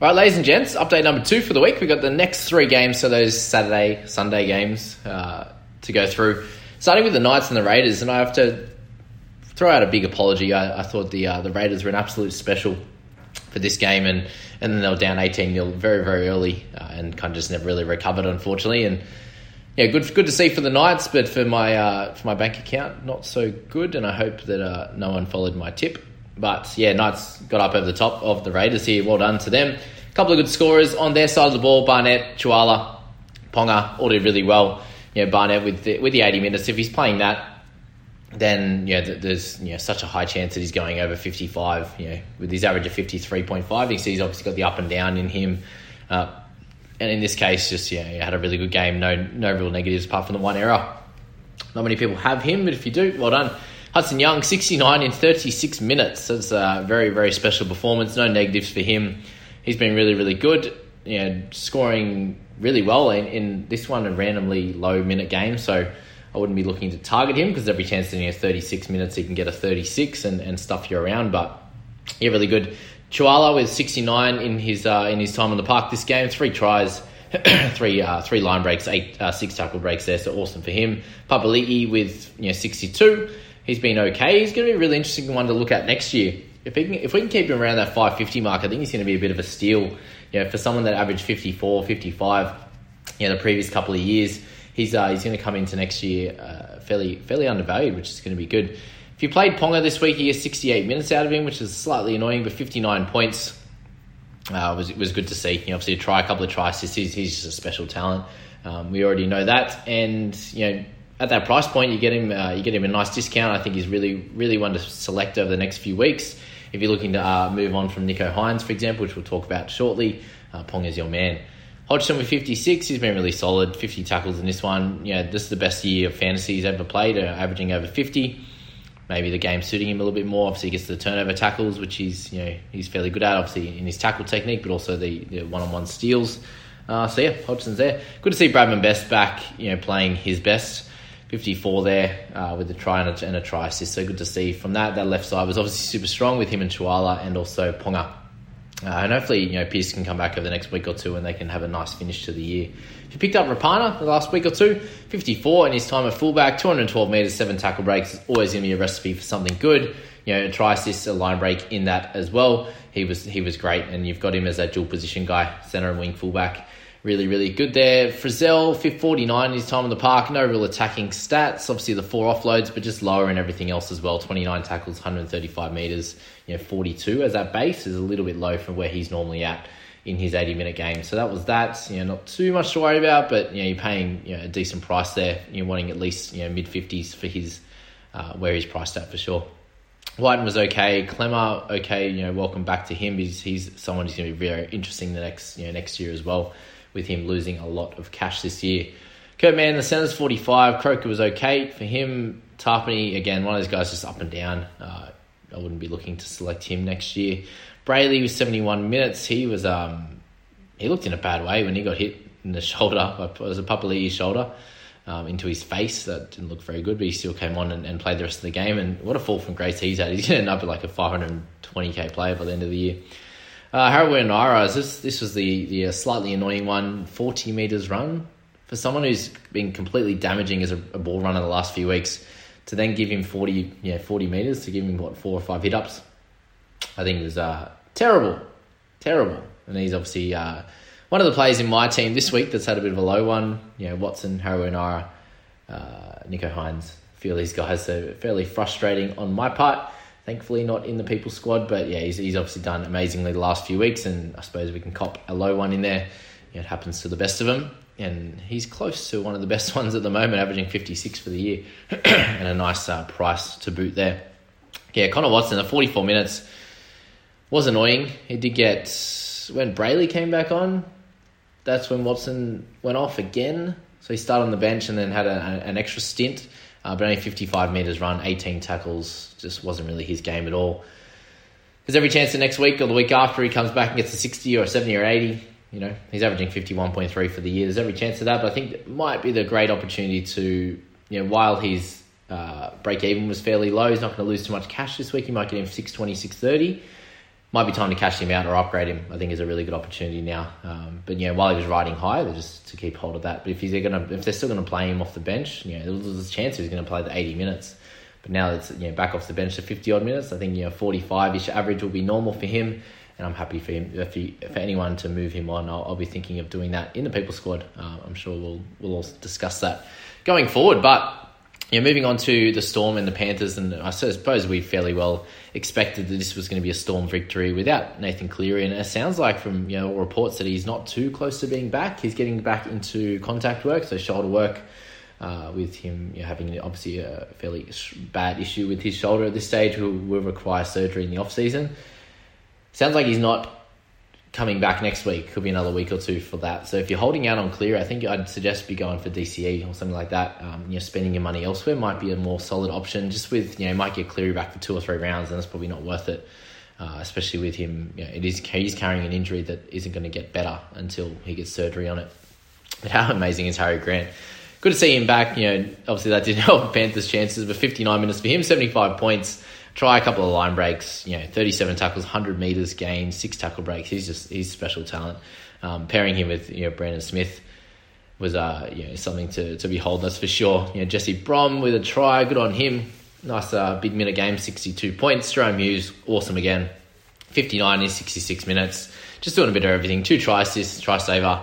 Right, ladies and gents, update number two for the week. We've got the next three games, so those Saturday, Sunday games uh, to go through. Starting with the Knights and the Raiders, and I have to throw out a big apology. I, I thought the uh, the Raiders were an absolute special for this game, and, and then they were down 18 0 very, very early uh, and kind of just never really recovered, unfortunately. And yeah, good good to see for the Knights, but for my uh, for my bank account, not so good. And I hope that uh, no one followed my tip. But yeah, Knights got up over the top of the Raiders here. Well done to them. A couple of good scorers on their side of the ball. Barnett, Tuala, Ponga all did really well. You know, Barnett with the, with the 80 minutes, if he's playing that, then yeah, there's you know such a high chance that he's going over 55. You know, with his average of 53.5, you see he's obviously got the up and down in him. Uh, and in this case, just yeah, he had a really good game. No, no real negatives apart from the one error. Not many people have him, but if you do, well done. Hudson Young, 69 in 36 minutes. That's a very, very special performance. No negatives for him. He's been really, really good. You know, scoring really well in, in this one, a randomly low minute game. So I wouldn't be looking to target him because every chance that he has 36 minutes, he can get a 36 and, and stuff you around. But yeah, really good. Tuala with 69 in his uh, in his time on the park this game, three tries, three uh, three line breaks, eight uh, six tackle breaks there, so awesome for him. Papali'i with you know 62, he's been okay. He's going to be a really interesting one to look at next year. If we can, if we can keep him around that 550 mark, I think he's going to be a bit of a steal. You know, for someone that averaged 54, 55, you know, the previous couple of years, he's uh, he's going to come into next year uh, fairly fairly undervalued, which is going to be good. If you played Ponga this week, he has 68 minutes out of him, which is slightly annoying, but 59 points uh, was was good to see. You know, obviously, try a couple of tries. He's, he's just a special talent. Um, we already know that, and you know, at that price point, you get him uh, you get him a nice discount. I think he's really really one to select over the next few weeks. If you're looking to uh, move on from Nicho Hynes, for example, which we'll talk about shortly, uh, Pong is your man. Hodgson with 56, he's been really solid. 50 tackles in this one. You know, this is the best year of fantasy he's ever played, uh, averaging over 50. Maybe the game suiting him a little bit more. Obviously, he gets the turnover tackles, which he's you know he's fairly good at. Obviously, in his tackle technique, but also the, the one-on-one steals. Uh, so yeah, Hodgson's there. Good to see Bradman Best back. You know, playing his best. 54 there uh, with a try and a, and a try assist. So good to see from that. That left side was obviously super strong with him and Tuala and also Ponga. Uh, and hopefully, you know, Pearce can come back over the next week or two and they can have a nice finish to the year. If you picked up Rapana the last week or two, 54 in his time at fullback, 212 metres, seven tackle breaks, is always going to be a recipe for something good. You know, a try assist, a line break in that as well. He was he was great, and you've got him as that dual position guy, centre and wing fullback. Really, really good there. Frizell, 49 in his time in the park. No real attacking stats. Obviously, the four offloads, but just lower in everything else as well. 29 tackles, 135 metres, you know, 42 as that base is a little bit low from where he's normally at in his 80 minute game. So that was that. You know, not too much to worry about, but you know, you're paying you know, a decent price there. You're wanting at least you know mid 50s for his uh, where he's priced at for sure. Wighton was okay. Klemmer, okay. You know, welcome back to him. He's he's someone who's going to be very interesting the next you know next year as well. With him losing a lot of cash this year. Kurt Mann, the center's 45. Croker was okay for him. Tapine, again, one of those guys just up and down. Uh, I wouldn't be looking to select him next year. Brailey was 71 minutes. He was um, he looked in a bad way when he got hit in the shoulder. It was a Papali'i shoulder um, into his face. That didn't look very good, but he still came on and, and, played the rest of the game. And what a fall from grace he's had. He's going to end up like a 520k player by the end of the year. Uh, Harawira this this was the the uh, slightly annoying one. Forty meters run for someone who's been completely damaging as a, a, ball runner the last few weeks. To then give him forty yeah forty meters to give him what four or five hit ups, I think was uh, terrible, terrible. And he's obviously uh, one of the players in my team this week that's had a bit of a low one. You know Watson, Harawira, uh, Nicho Hynes, of these guys. So fairly frustrating on my part thankfully not in the people squad. But yeah, he's, he's obviously done amazingly the last few weeks, and I suppose we can cop a low one in there. it happens to the best of them, and he's close to one of the best ones at the moment, averaging 56 for the year, and a nice uh, price to boot there. Yeah, Connor Watson, the 44 minutes was annoying. He did get when Brailey came back on. That's when Watson went off again. So he started on the bench and then had a, an extra stint uh, but only 55 metres run, 18 tackles, just wasn't really his game at all. There's every chance the next week or the week after he comes back and gets a 60 or 70 or 80. You know, he's averaging 51.3 for the year. There's every chance of that, but I think it might be the great opportunity to, you know, while his uh, break even was fairly low, he's not going to lose too much cash this week. He might get him 620, 630 might be time to cash him out or upgrade him. I think is a really good opportunity now. Um, but yeah, while he was riding high, just to keep hold of that. But if he's gonna, if they're still going to play him off the bench, you know, there's a chance he's going to play the 80 minutes. But now it's you know back off the bench to 50 odd minutes. I think you know 45 ish average will be normal for him, and I'm happy for him. If he, for anyone to move him on, I'll, I'll be thinking of doing that in the people squad. Uh, I'm sure we'll we'll all discuss that going forward. But yeah, moving on to the Storm and the Panthers, and I suppose we fairly well expected that this was going to be a Storm victory without Nathan Cleary, and it sounds like from you know reports that he's not too close to being back. He's getting back into contact work, so shoulder work, uh, with him you know, having obviously a fairly bad issue with his shoulder at this stage, will, will require surgery in the off season. Sounds like he's not coming back next week. Could be another week or two for that. So if you're holding out on Clear, I think I'd suggest be going for DCE or something like that. Um, you know, spending your money elsewhere might be a more solid option. Just with you know, might get Cleary back for two or three rounds, and that's probably not worth it. Uh, especially with him, you know, it is he's carrying an injury that isn't going to get better until he gets surgery on it. But how amazing is Harry Grant? Good to see him back. You know, obviously that didn't help Panthers' chances, but 59 minutes for him, 75 points try a couple of line breaks. You know, 37 tackles, 100 meters gained, six tackle breaks. He's just he's special talent. Um, pairing him with you know Brandon Smith was uh you know something to, to behold. That's for sure. You know Jesse Brom with a try, good on him. Nice uh, big minute game, 62 points. Jahrome Hughes, awesome again. 59 in 66 minutes. Just doing a bit of everything. Two try assists, try saver.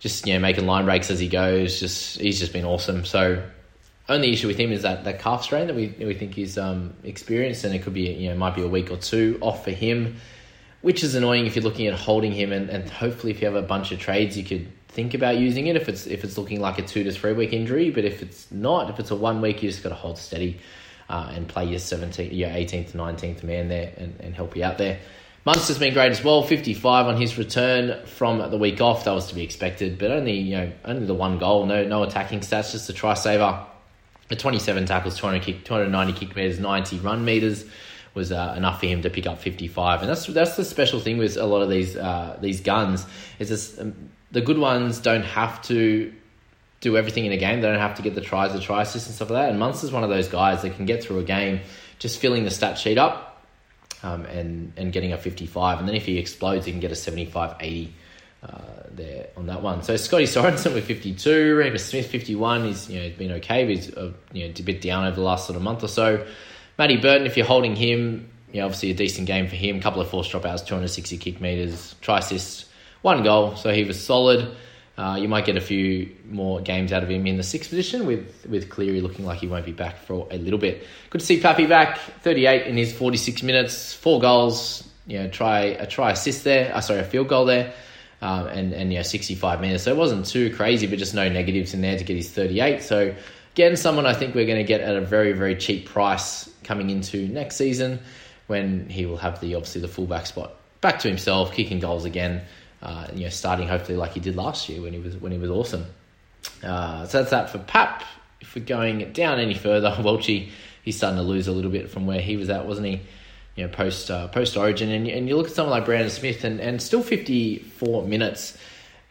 Just you know making line breaks as he goes. Just he's just been awesome. So only issue with him is that that calf strain that we we think is um, experienced, and it could be you know might be a week or two off for him, which is annoying if you're looking at holding him, and, and hopefully if you have a bunch of trades, you could think about using it if it's if it's looking like a two to three week injury, but if it's not, if it's a one week, you just got to hold steady uh, and play your 17th, your 18th, 19th man there and, and help you out there. Munster's been great as well, 55 on his return from the week off. That was to be expected, but only you know only the one goal, no no attacking stats, just a try saver the 27 tackles, 200 kick, 290 kick meters, 90 run meters was uh, enough for him to pick up 55. And that's that's the special thing with a lot of these uh, these guns is this, um, the good ones don't have to do everything in a game. They don't have to get the tries, the try assists, and stuff like that. And Munster's one of those guys that can get through a game just filling the stat sheet up um, and and getting a 55. And then if he explodes, he can get a 75, 80 uh, there on that one. So Scotty Sorensen with 52, Reimis Smith 51. He's you know been okay, but he's uh, you know a bit down over the last sort of month or so. Matty Burton, if you're holding him, you know, obviously a decent game for him. A couple of forced dropouts, 260 kick meters, try assists, one goal. So he was solid. Uh, you might get a few more games out of him in the sixth position with, with Cleary looking like he won't be back for a little bit. Good to see Pappy back, 38 in his 46 minutes, four goals, you know, try a try assist there, uh, sorry, a field goal there um, and and you know 65 minutes. So it wasn't too crazy, but just no negatives in there to get his 38. So again, someone I think we're going to get at a very very cheap price coming into next season when he will have the obviously the fullback spot back to himself, kicking goals again. Uh, you know, starting hopefully like he did last year when he was when he was awesome. Uh, so that's that for Pap. If we're going down any further, Welchie, he's starting to lose a little bit from where he was at, wasn't he? You know, post uh, post Origin, and and you look at someone like Brandon Smith, and, and still fifty four minutes.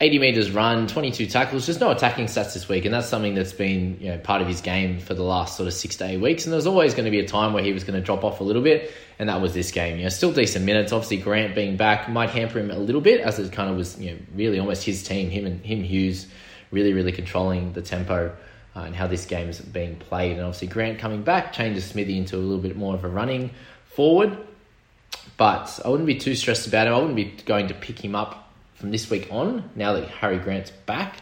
80 meters run, 22 tackles, just no attacking stats this week, and that's something that's been you know part of his game for the last sort of six to eight weeks. And there's always going to be a time where he was going to drop off a little bit, and that was this game. You know, still decent minutes. Obviously, Grant being back might hamper him a little bit, as it kind of was you know really almost his team, him and him Hughes, really really controlling the tempo. Uh, and how this game is being played, and obviously Grant coming back changes Smithy into a little bit more of a running forward, but I wouldn't be too stressed about him. I wouldn't be going to pick him up from this week on, now that Harry Grant's back.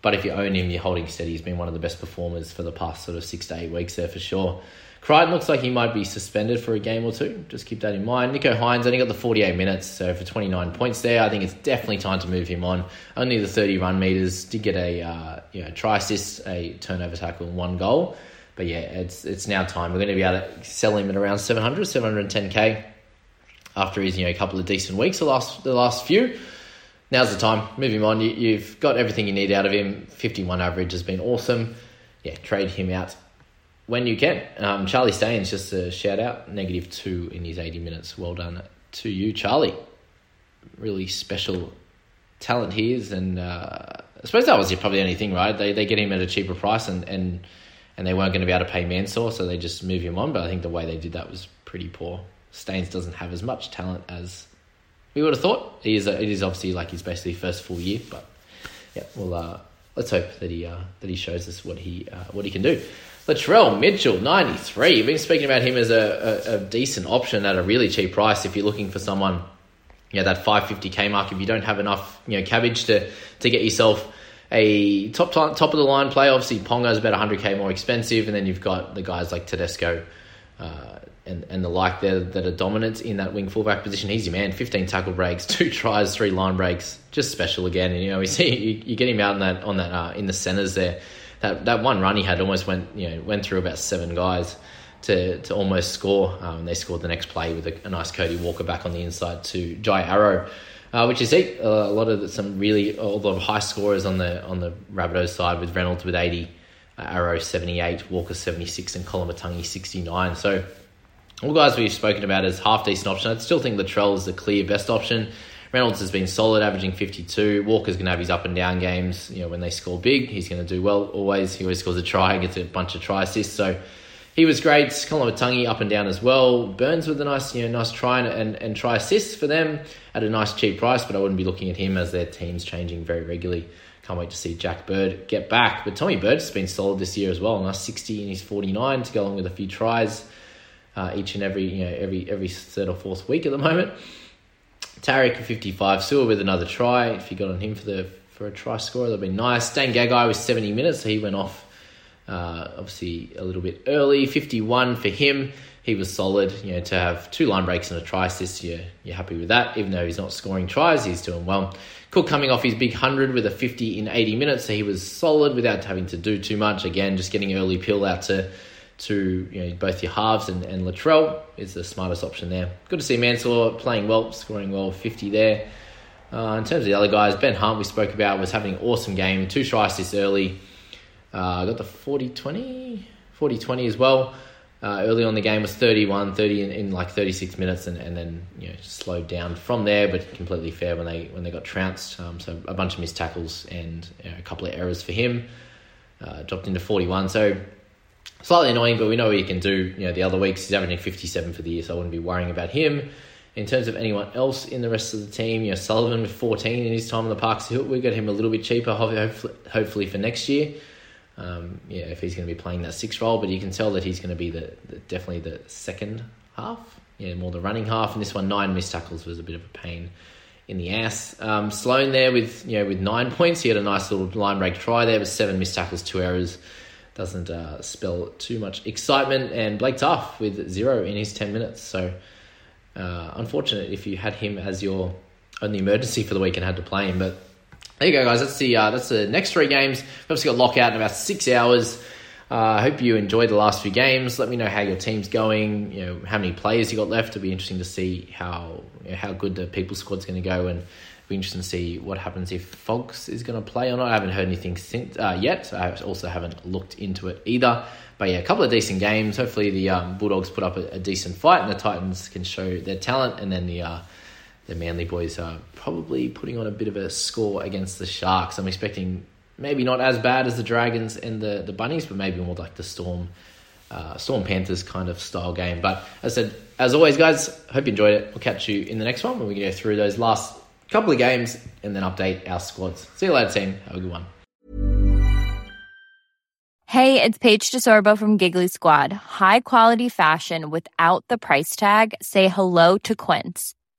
But if you own him, you're holding steady. He's been one of the best performers for the past sort of six to eight weeks there for sure. Crichton looks like he might be suspended for a game or two. Just keep that in mind. Nicho Hynes only got the 48 minutes, so for 29 points there, I think it's definitely time to move him on. Only the 30 run meters. Did get a uh, you know, try assist, a turnover tackle, and one goal. But yeah, it's it's now time. We're going to be able to sell him at around 700, 710k after his you know a couple of decent weeks the last the last few now's the time. Move him on. You, have got everything you need out of him. 51 average has been awesome. Yeah, trade him out when you can. Um, Charlie Staines, just a shout out, negative two in his 80 minutes. Well done to you, Charlie. Really special talent he is. And uh, I suppose that was probably the only thing, right? They, they get him at a cheaper price and, and, and they weren't going to be able to pay Mansour, so they just move him on. But I think the way they did that was pretty poor. Staines doesn't have as much talent as we would have thought. He is a, it is obviously like his basically first full year, but yeah, well, uh, let's hope that he uh, that he shows us what he uh, what he can do. Latrell Mitchell, ninety three. You've been speaking about him as a, a, a, decent option at a really cheap price if you're looking for someone, you know, that five fifty k mark. If you don't have enough, you know, cabbage to to get yourself a top top of the line play. Obviously, Ponga is about hundred k more expensive, and then you've got the guys like Tedesco. Uh, and, and the like there that are dominant in that wing fullback position. He's your man. 15 tackle breaks, two tries, three line breaks. Just special again. And, you know, we see you, you get him out in that on that uh, in the centers there. That that one run he had almost went you know went through about seven guys to to almost score. Um, they scored the next play with a, a, nice Cody Walker back on the inside to Jai Arrow. Uh, which is. Uh, a lot of the, some really a lot of high scorers on the on the Rabbitohs side with Reynolds with 80, uh, Arrow 78, Walker 76, and Koloamatangi 69. So all guys we've spoken about as half decent option. I still think Latrell is the clear best option. Reynolds has been solid, averaging 52. Walker's going to have his up and down games. You know, when they score big, he's going to do well always. He always scores a try, gets a bunch of try assists. So he was great. Koloamatangi up and down as well. Burns with a nice, you know, nice try and, and, and try assists for them at a nice cheap price, but I wouldn't be looking at him as their team's changing very regularly. Can't wait to see Jack Bird get back. But Tommy Bird's been solid this year as well. Nice 60 in his 49 to go along with a few tries uh, each and every you know every every third or fourth week at the moment. Tarek fifty five, Sewer with another try. If you got on him for the for a try score, that'd be nice. Dan Gagai was seventy minutes, so he went off uh, obviously a little bit early. Fifty one for him. He was solid. You know, to have two line breaks and a try assist, you're, you're happy with that. Even though he's not scoring tries, he's doing well. Cook coming off his big 100 with a 50 in 80 minutes, so he was solid without having to do too much. Again, just getting early pill out to to you know both your halves and, and Latrell is the smartest option there. Good to see Mansour playing well, scoring well, 50 there. Uh, in terms of the other guys, Ben Hunt we spoke about was having an awesome game, two tries this early. Uh, got the 40-20, 40-20 as well. Uh, early on the game was 31, 30 in, in, like 36 minutes, and, and then you know slowed down from there, but completely fair when they when they got trounced. Um, so a bunch of missed tackles and you know, a couple of errors for him. Uh, dropped into 41. So slightly annoying, but we know what he can do. You know, the other weeks he's averaging 57 for the year, so I wouldn't be worrying about him. In terms of anyone else in the rest of the team, you know, Sullivan with 14 in his time on the Parks, we got him a little bit cheaper, hopefully, hopefully for next year. Um, yeah, if he's going to be playing that six role, but you can tell that he's going to be the, the definitely the second half, yeah, more the running half. And this one, nine missed tackles was a bit of a pain in the ass. Um, Sloan there with you know with nine points, he had a nice little line break try there with seven missed tackles, two errors doesn't uh, spell too much excitement. And Blake Tough with zero in his 10 minutes. So, uh, unfortunate if you had him as your only emergency for the week and had to play him. But there you go, guys. That's the uh, that's the next three games. We've obviously got lockout in about six hours. Uh, I hope you enjoyed the last few games. Let me know how your team's going. You know how many players you got left. It'll be interesting to see how you know, how good the people squad's going to go and be interesting to see what happens if Fox is going to play or not. I haven't heard anything since uh, yet. I also haven't looked into it either. But yeah, a couple of decent games. Hopefully the um, Bulldogs put up a, a, decent fight and the Titans can show their talent, and then the uh, the Manly boys are probably putting on a bit of a score against the Sharks. I'm expecting maybe not as bad as the Dragons and the, the Bunnies, but maybe more like the Storm uh, Storm Panthers kind of style game. But as I said, as always, guys, hope you enjoyed it. We'll catch you in the next one when we go through those last couple of games and then update our squads. See you later, team. Have a good one. Hey, it's Paige DeSorbo from Giggly Squad. High quality fashion without the price tag. Say hello to Quince.